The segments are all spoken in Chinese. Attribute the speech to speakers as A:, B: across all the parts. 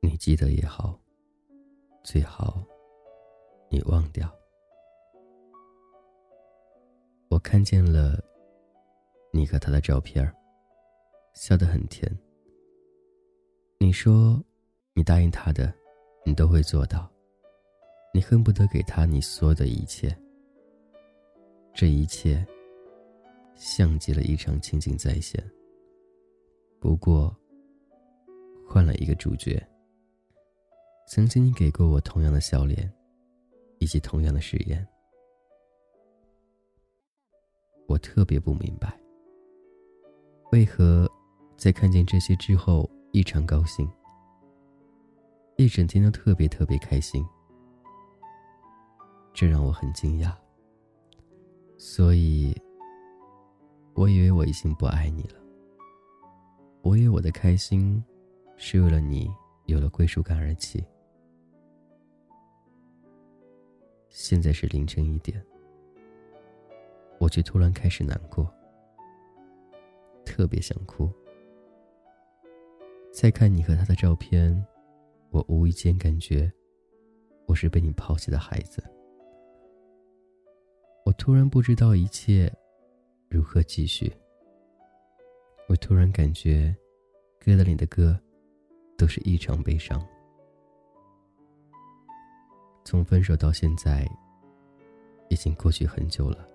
A: 你记得也好，最好你忘掉。我看见了你和他的照片笑得很甜。你说，你答应他的，你都会做到。你恨不得给他你所有的一切。这一切，像极了一场情景再现。不过，换了一个主角。曾经你给过我同样的笑脸，以及同样的誓言。我特别不明白，为何在看见这些之后异常高兴，一整天都特别特别开心，这让我很惊讶。所以，我以为我已经不爱你了。我以为我的开心是为了你有了归属感而起。现在是凌晨一点。我却突然开始难过，特别想哭。再看你和他的照片，我无意间感觉，我是被你抛弃的孩子。突然不知道一切如何继续。我突然感觉，歌的里的歌，都是异常悲伤。从分手到现在，已经过去很久了。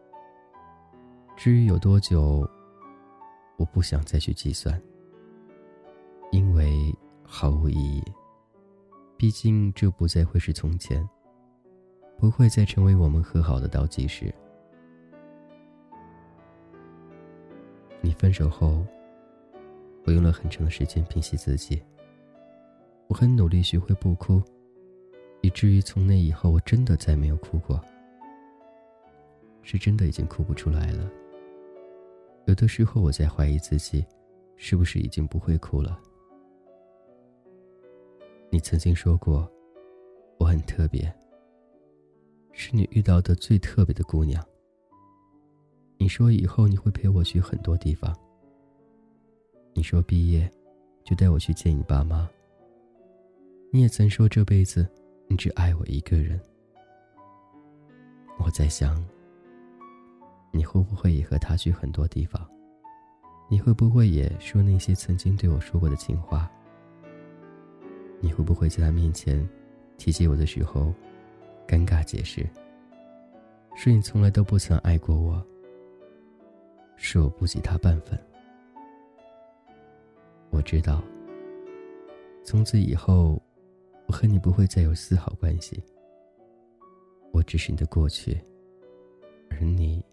A: 至于有多久，我不想再去计算，因为毫无意义。毕竟这不再会是从前，不会再成为我们和好的倒计时。你分手后，我用了很长的时间平息自己。我很努力学会不哭，以至于从那以后，我真的再没有哭过，是真的已经哭不出来了。有的时候，我在怀疑自己，是不是已经不会哭了。你曾经说过，我很特别，是你遇到的最特别的姑娘。你说以后你会陪我去很多地方。你说毕业，就带我去见你爸妈。你也曾说这辈子，你只爱我一个人。我在想。你会不会也和他去很多地方？你会不会也说那些曾经对我说过的情话？你会不会在他面前提起我的时候，尴尬解释，说你从来都不曾爱过我，是我不及他半分？我知道，从此以后，我和你不会再有丝毫关系。我只是你的过去，而你。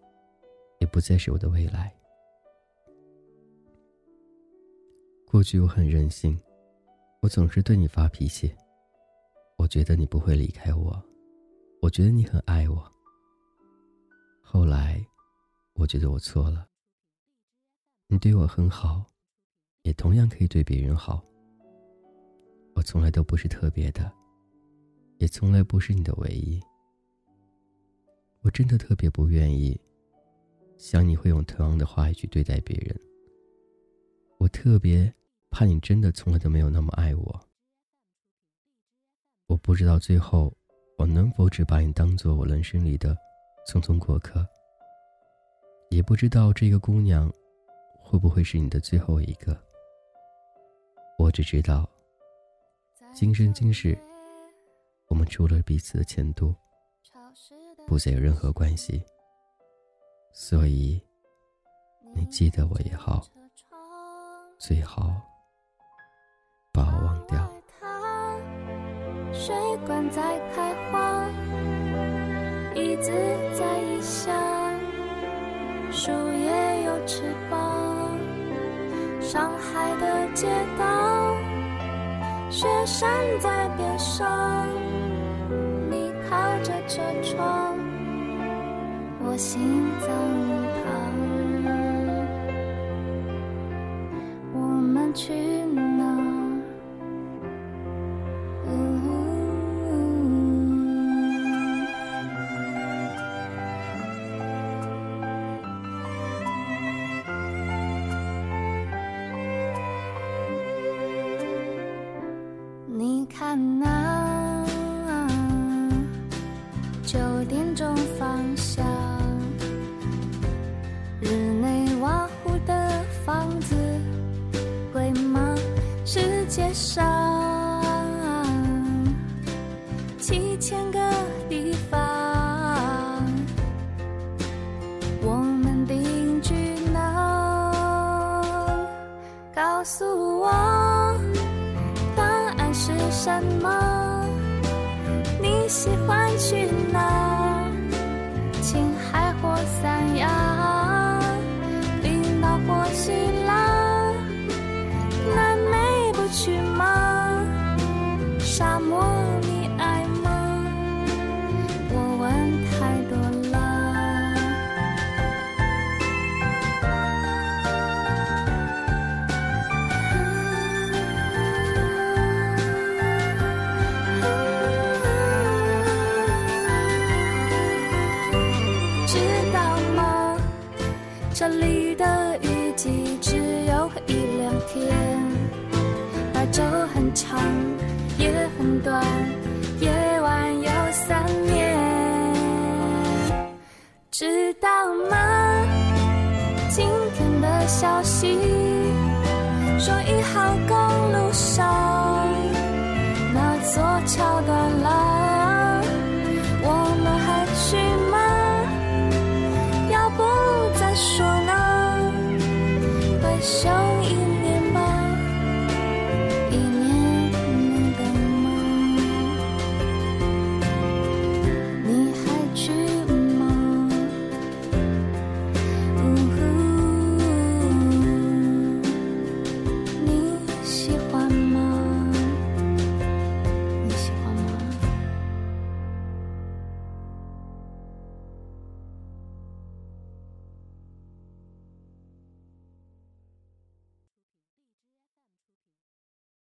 A: 也不再是我的未来。过去我很任性，我总是对你发脾气。我觉得你不会离开我，我觉得你很爱我。后来，我觉得我错了。你对我很好，也同样可以对别人好。我从来都不是特别的，也从来不是你的唯一。我真的特别不愿意。想你会用同样的话语去对待别人，我特别怕你真的从来都没有那么爱我。我不知道最后我能否只把你当做我人生里的匆匆过客，也不知道这个姑娘会不会是你的最后一个。我只知道，今生今世，我们除了彼此的前途，不再有任何关系。所以，你记得我也好，最好把我忘掉。
B: 水管在开花，椅子在异乡，树叶有翅膀。上海的街道，雪山在边上，你靠着车窗。我心脏旁，我们去哪街上七千个地方我们定居哪？告诉我答案是什么？你喜欢去哪？这里的雨季只有一两天，白昼很长，也很短，夜晚有三年。知道吗？今天的消息